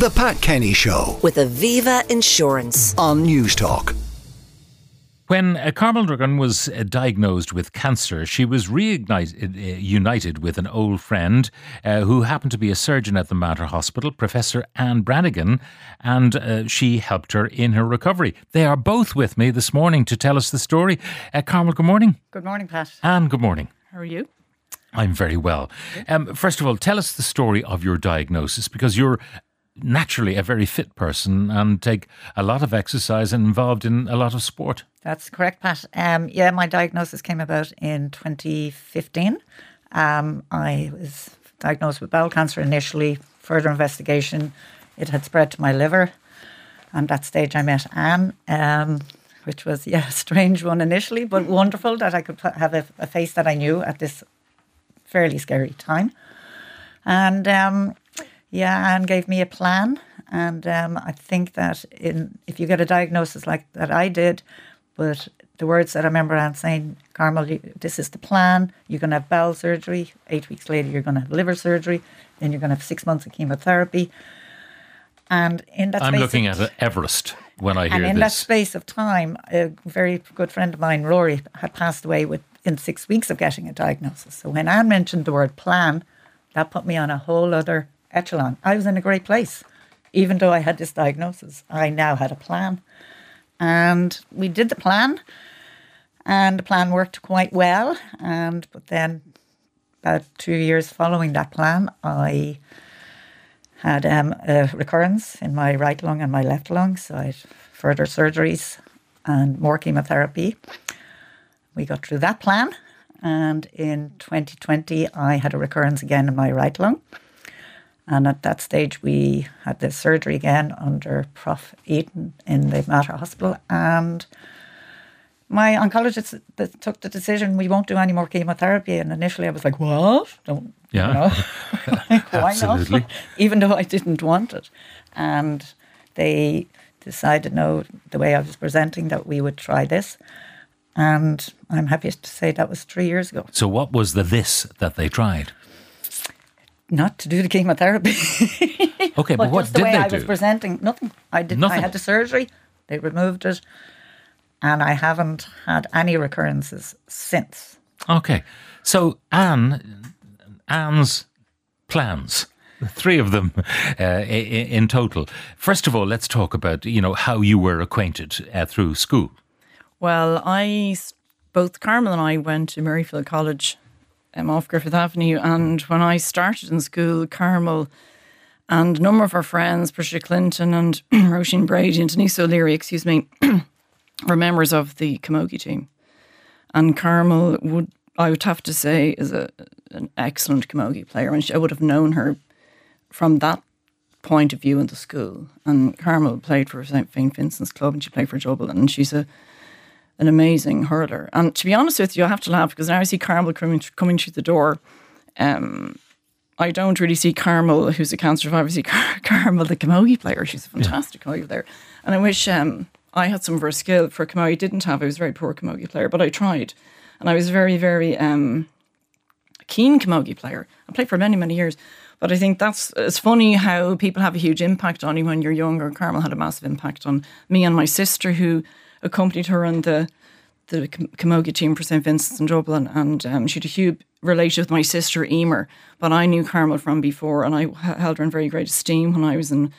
The Pat Kenny Show with Aviva Insurance. on Newstalk. When uh, Carmel Durgan was uh, diagnosed with cancer, she was reunited uh, united with an old friend uh, who happened to be a surgeon at the Mater Hospital, Professor Ann Brannigan, and uh, she helped her in her recovery. They are both with me this morning to tell us the story. Uh, Carmel, good morning. Good morning, Pat. Ann, good morning. How are you? I'm very well. Um, first of all, tell us the story of your diagnosis because you're naturally a very fit person and take a lot of exercise and involved in a lot of sport. That's correct, Pat. Um, yeah, my diagnosis came about in 2015. Um, I was diagnosed with bowel cancer initially. Further investigation, it had spread to my liver. And that stage, I met Ann, um, which was yeah, a strange one initially, but wonderful that I could have a, a face that I knew at this fairly scary time. And um, yeah, Ann gave me a plan. And um, I think that in if you get a diagnosis like that I did, but the words that I remember Ann saying, Carmel, this is the plan. You're going to have bowel surgery. Eight weeks later, you're going to have liver surgery. Then you're going to have six months of chemotherapy. And in that I'm space looking of, at Everest when I hear and in that space of time, a very good friend of mine, Rory, had passed away within six weeks of getting a diagnosis. So when Ann mentioned the word plan, that put me on a whole other echelon. I was in a great place. Even though I had this diagnosis, I now had a plan. And we did the plan, and the plan worked quite well. And but then, about two years following that plan, I had um, a recurrence in my right lung and my left lung. So I had further surgeries and more chemotherapy. We got through that plan. And in 2020, I had a recurrence again in my right lung. And at that stage, we had the surgery again under Prof. Eaton in the Mater Hospital. And my oncologist th- took the decision we won't do any more chemotherapy. And initially, I was like, what? Don't, Yeah. you know? Like, Why Absolutely. not? Even though I didn't want it. And they decided, no, the way I was presenting, that we would try this. And I'm happy to say that was three years ago. So, what was the this that they tried? Not to do the chemotherapy. Okay, but, But what just the way they I do? was presenting, nothing. I did. Nothing? I had the surgery. They removed it, and I haven't had any recurrences since. okay, so Ann, Ann's plans. Three of them uh, i- i- in total. First of all, let's talk about you know how you were acquainted uh, through school. Well, I both Carmel and I went to Maryfield College um, off Griffith Avenue, and when I started in school, Carmel and a number of our friends, Patricia Clinton and Roisin Brady and Denise O'Leary, excuse me, were members of the Camogie team. And Carmel would, I would have to say, is a, an excellent Camogie player, and she, I would have known her from that point of view in the school. And Carmel played for St. Vincent's Club, and she played for Dublin, and she's a an amazing hurler. And to be honest with you, I have to laugh because now I see Carmel coming coming through the door. Um, I don't really see Carmel, who's a cancer survivor, I see Car- Carmel, the camogie player. She's a fantastic camogie player. And I wish um, I had some of her skill for camogie. Didn't have. I was a very poor camogie player, but I tried. And I was very, very um, keen camogie player. I played for many, many years. But I think that's it's funny how people have a huge impact on you when you're younger. Carmel had a massive impact on me and my sister, who accompanied her on the the camogie team for St Vincent's in Dublin, and um, she had a huge relationship with my sister Emer. But I knew Carmel from before, and I held her in very great esteem when I was in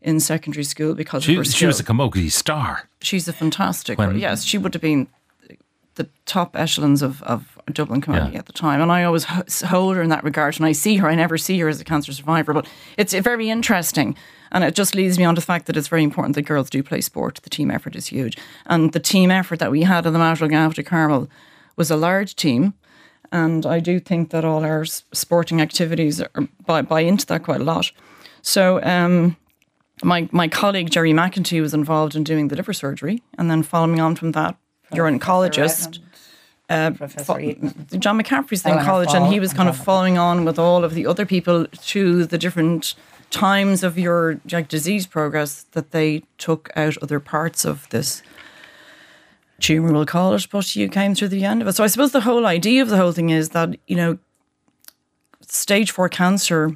in secondary school because She, of her she was a camogie star. She's a fantastic. When- yes, she would have been the top echelons of, of Dublin camogie Yeah. at the time, and I always hold her in that regard. And I see her, I never see her as a cancer survivor, but it's very interesting. And it just leads me on to the fact that it's very important that girls do play sport. The team effort is huge, and the team effort that we had in the Mount after Carmel was a large team. And I do think that all our sporting activities are, buy, buy into that quite a lot. So um, my my colleague Gerry McEntee was involved in doing the liver surgery, and then following on from that, you're an oncologist. Uh, Professor Eaton. John McCaffrey's the college, and he was kind of following on with all of the other people to the different times of your like disease progress that they took out other parts of this tumor, we'll call it, but you came through the end of it. So I suppose the whole idea of the whole thing is that, you know, stage four cancer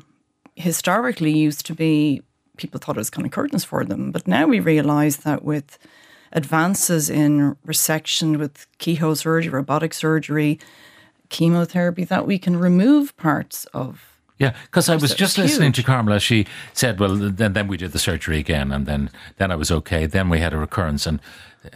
historically used to be people thought it was kind of curtains for them. But now we realise that with advances in resection, with keyhole surgery, robotic surgery, chemotherapy, that we can remove parts of yeah, because I was just huge. listening to Carmela. She said, "Well, then then we did the surgery again, and then then I was okay. Then we had a recurrence, and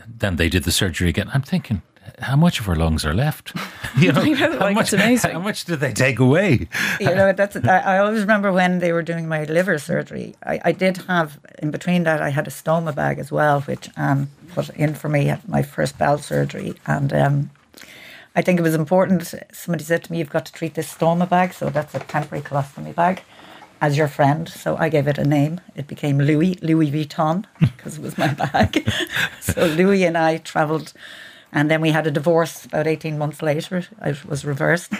then they did the surgery again." I'm thinking, how much of her lungs are left? You know, know, how like, much it's amazing. how much did they take away? you know, that's. I, I always remember when they were doing my liver surgery. I, I did have in between that I had a stoma bag as well, which Anne put in for me at my first bowel surgery, and um, I think it was important. Somebody said to me, "You've got to treat this stoma bag, so that's a temporary colostomy bag." As your friend, so I gave it a name. It became Louis Louis Vuitton because it was my bag. so Louis and I travelled, and then we had a divorce about eighteen months later. It was reversed.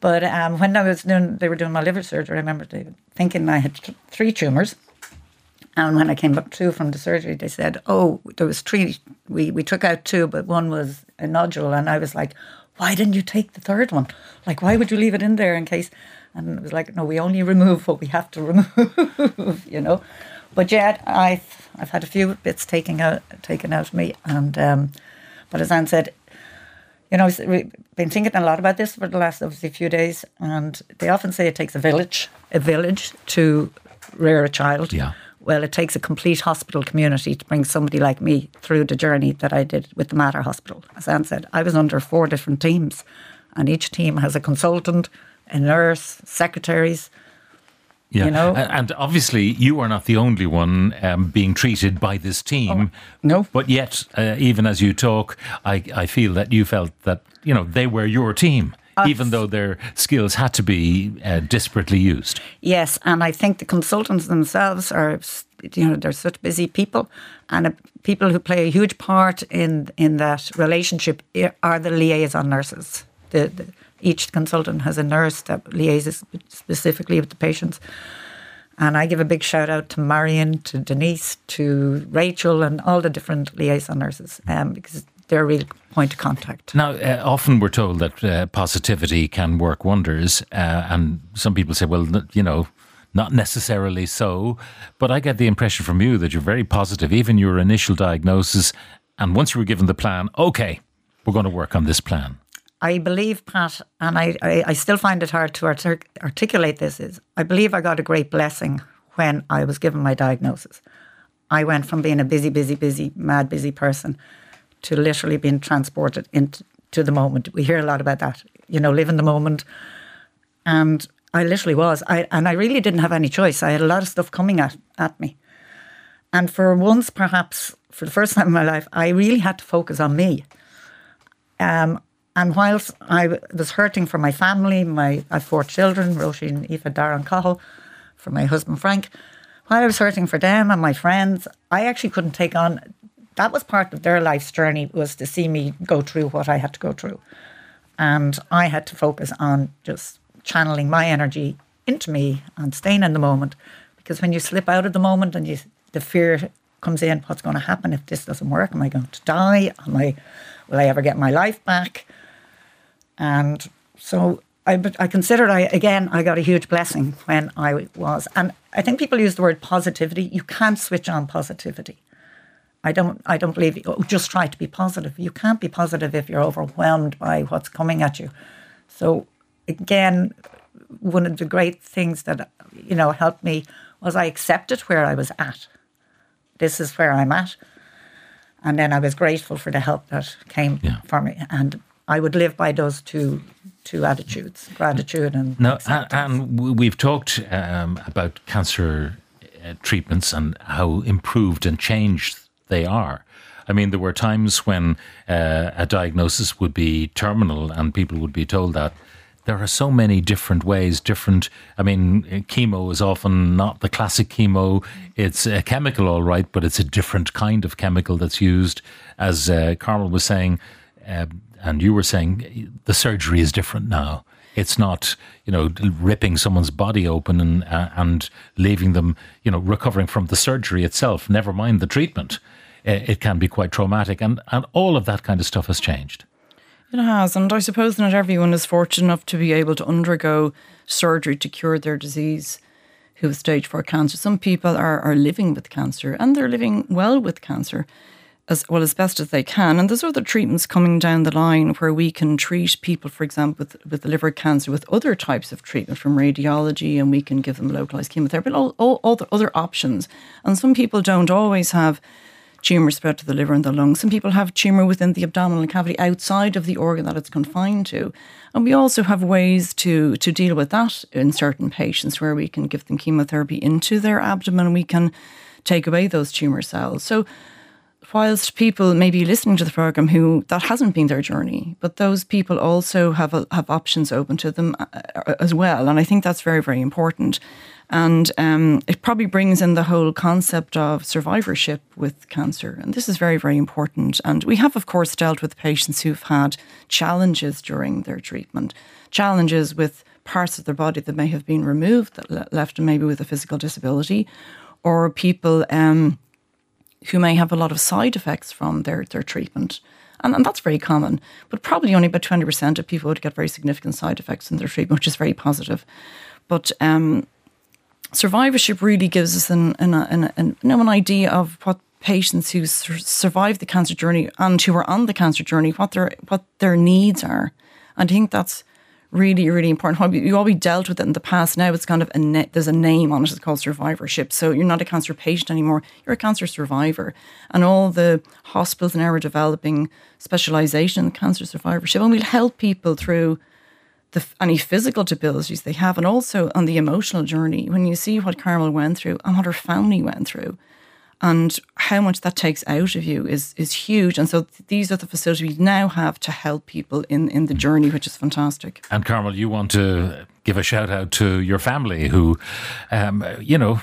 But um, when I was doing, they were doing my liver surgery. I remember thinking I had th- three tumors. And when I came back to from the surgery, they said, "Oh, there was three. We we took out two, but one was a nodule." And I was like, "Why didn't you take the third one? Like, why would you leave it in there in case?" And it was like, "No, we only remove what we have to remove," you know. But yet, I've I've had a few bits taken out taken out of me, and um, but as Ann said, you know, we've been thinking a lot about this for the last obviously few days, and they often say it takes a village, a village to rear a child. Yeah. Well, it takes a complete hospital community to bring somebody like me through the journey that I did with the Mater Hospital. As Ann said, I was under four different teams, and each team has a consultant, a nurse, secretaries. Yeah. You know? And obviously you are not the only one um, being treated by this team. no. but yet, uh, even as you talk, I I feel that you felt that you know they were your team. Even though their skills had to be uh, disparately used. Yes, and I think the consultants themselves are, you know, they're such busy people, and uh, people who play a huge part in in that relationship are the liaison nurses. The, the, each consultant has a nurse that liaises specifically with the patients. And I give a big shout out to Marion, to Denise, to Rachel, and all the different liaison nurses, um, because they're a real point of contact. Now, uh, often we're told that uh, positivity can work wonders, uh, and some people say, well, you know, not necessarily so. But I get the impression from you that you're very positive, even your initial diagnosis. And once you were given the plan, okay, we're going to work on this plan. I believe, Pat, and I, I, I still find it hard to artic- articulate this, is I believe I got a great blessing when I was given my diagnosis. I went from being a busy, busy, busy, mad, busy person to literally being transported into the moment. We hear a lot about that, you know, live in the moment. And I literally was. I, and I really didn't have any choice. I had a lot of stuff coming at, at me. And for once, perhaps for the first time in my life, I really had to focus on me. Um, and whilst I was hurting for my family, my I have four children, Roisin, Aoife, Darren, Cahill, for my husband Frank, while I was hurting for them and my friends, I actually couldn't take on. That was part of their life's journey was to see me go through what I had to go through, and I had to focus on just channeling my energy into me and staying in the moment, because when you slip out of the moment and you the fear comes in, what's going to happen if this doesn't work? Am I going to die? Am I? Will I ever get my life back? And so I, but I considered I again I got a huge blessing when I was, and I think people use the word positivity. You can't switch on positivity. I don't. I don't believe. Oh, just try to be positive. You can't be positive if you're overwhelmed by what's coming at you. So again, one of the great things that you know helped me was I accepted where I was at. This is where I'm at, and then I was grateful for the help that came Yeah. for me. And I would live by those two two attitudes: gratitude and No, and, acceptance. and we've talked um, about cancer uh, treatments and how improved and changed they are. I mean, there were times when uh, a diagnosis would be terminal and people would be told that. There are so many different ways, different. I mean, chemo is often not the classic chemo. It's a chemical, all right, but it's a different kind of chemical that's used. As uh, Carmel was saying, uh, and you were saying, the surgery is different now. It's not, you know, ripping someone's body open and uh, and leaving them, you know, recovering from the surgery itself. Never mind the treatment. It can be quite traumatic, and and all of that kind of stuff has changed. It has, and I suppose not everyone is fortunate enough to be able to undergo surgery to cure their disease who have stage four cancer. Some people are, are living with cancer and they're living well with cancer as well as best as they can. And there's other treatments coming down the line where we can treat people, for example, with, with liver cancer with other types of treatment from radiology, and we can give them localized chemotherapy, all, all, all the other options. And some people don't always have tumour spread to the liver and the lungs. Some people have tumour within the abdominal cavity outside of the organ that it's confined to. And we also have ways to, to deal with that in certain patients where we can give them chemotherapy into their abdomen we can take away those tumour cells. So whilst people may be listening to the program who that hasn't been their journey, but those people also have a, have options open to them uh, uh, as well, and I think that's very very important. And um, it probably brings in the whole concept of survivorship with cancer. And this is very, very important. And we have, of course, dealt with patients who've had challenges during their treatment, challenges with parts of their body that may have been removed, that left maybe with a physical disability, or people um, who may have a lot of side effects from their, their treatment. And, and, that's very common, but probably only about 20% of people would get very significant side effects in their treatment, which is very positive. But um, survivorship really gives us an, an, an, an, an idea of what patients who sur- the cancer journey and who are on the cancer journey, what their what their needs are. And I think that's really, really important. You always dealt with it in the past. Now it's kind of a ne- there's a name on it. It's called survivorship. So you're not a cancer patient anymore. You're a cancer survivor. And all the hospitals now are developing specialisation in cancer survivorship, and we'll help people through the, any physical disabilities they have, and also on the emotional journey. When you see what Carmel went through and what her family went through, and how much that takes out of you is is huge. And so these are the facilities we now have to help people in in the journey, which is fantastic. And Carmel, you want to give a shout out to your family, who, um, you know,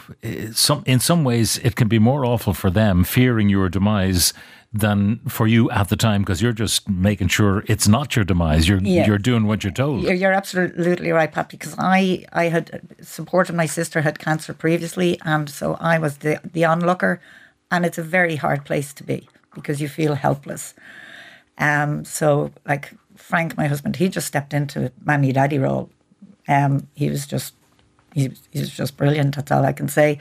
some in some ways it can be more awful for them fearing your demise than for you at the time because you're just making sure it's not your demise. You're yeah. you're doing what you're told. You're absolutely right, Pat. Because I I had supported my sister had cancer previously, and so I was the the onlooker, and it's a very hard place to be because you feel helpless. Um, so like Frank, my husband, he just stepped into mammy daddy role. Um, he was just he, he was just brilliant. That's all I can say.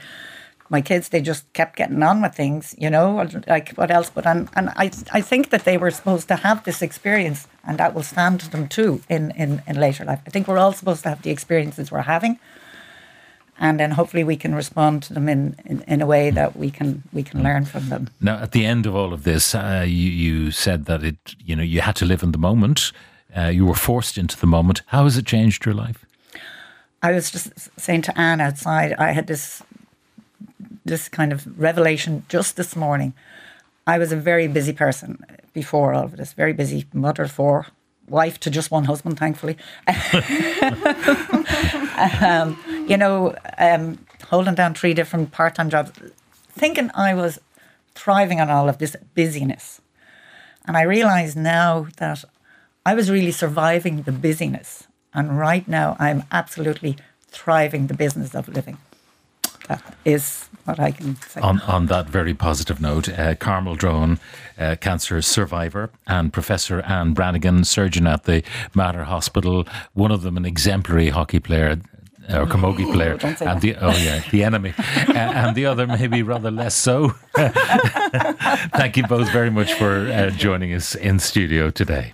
My kids they just kept getting on with things you know like what else but and, and I, I think that they were supposed to have this experience and that will stand to them too in, in, in later life. I think we're all supposed to have the experiences we're having and then hopefully we can respond to them in, in, in a way that we can we can learn from them. Now at the end of all of this uh, you, you said that it you know you had to live in the moment. Uh, you were forced into the moment. How has it changed your life I was just saying to Ann outside, I had this this kind of revelation just this morning. I was a very busy person before all of this, very busy mother of four, wife to just one husband, thankfully. um, you know, um, holding down three different part time jobs, thinking I was thriving on all of this busyness. And I realize now that I was really surviving the busyness. And right now, I'm absolutely thriving the business of living. That is what I can say. On, on that very positive note, uh, Carmel Drone, uh, cancer survivor, and Professor Ann Brannigan, surgeon at the Mater Hospital, one of them an exemplary hockey player, or camogie player, and that. the oh yeah, the enemy, uh, and the other maybe rather less so. Thank you both very much for uh, joining us in studio today.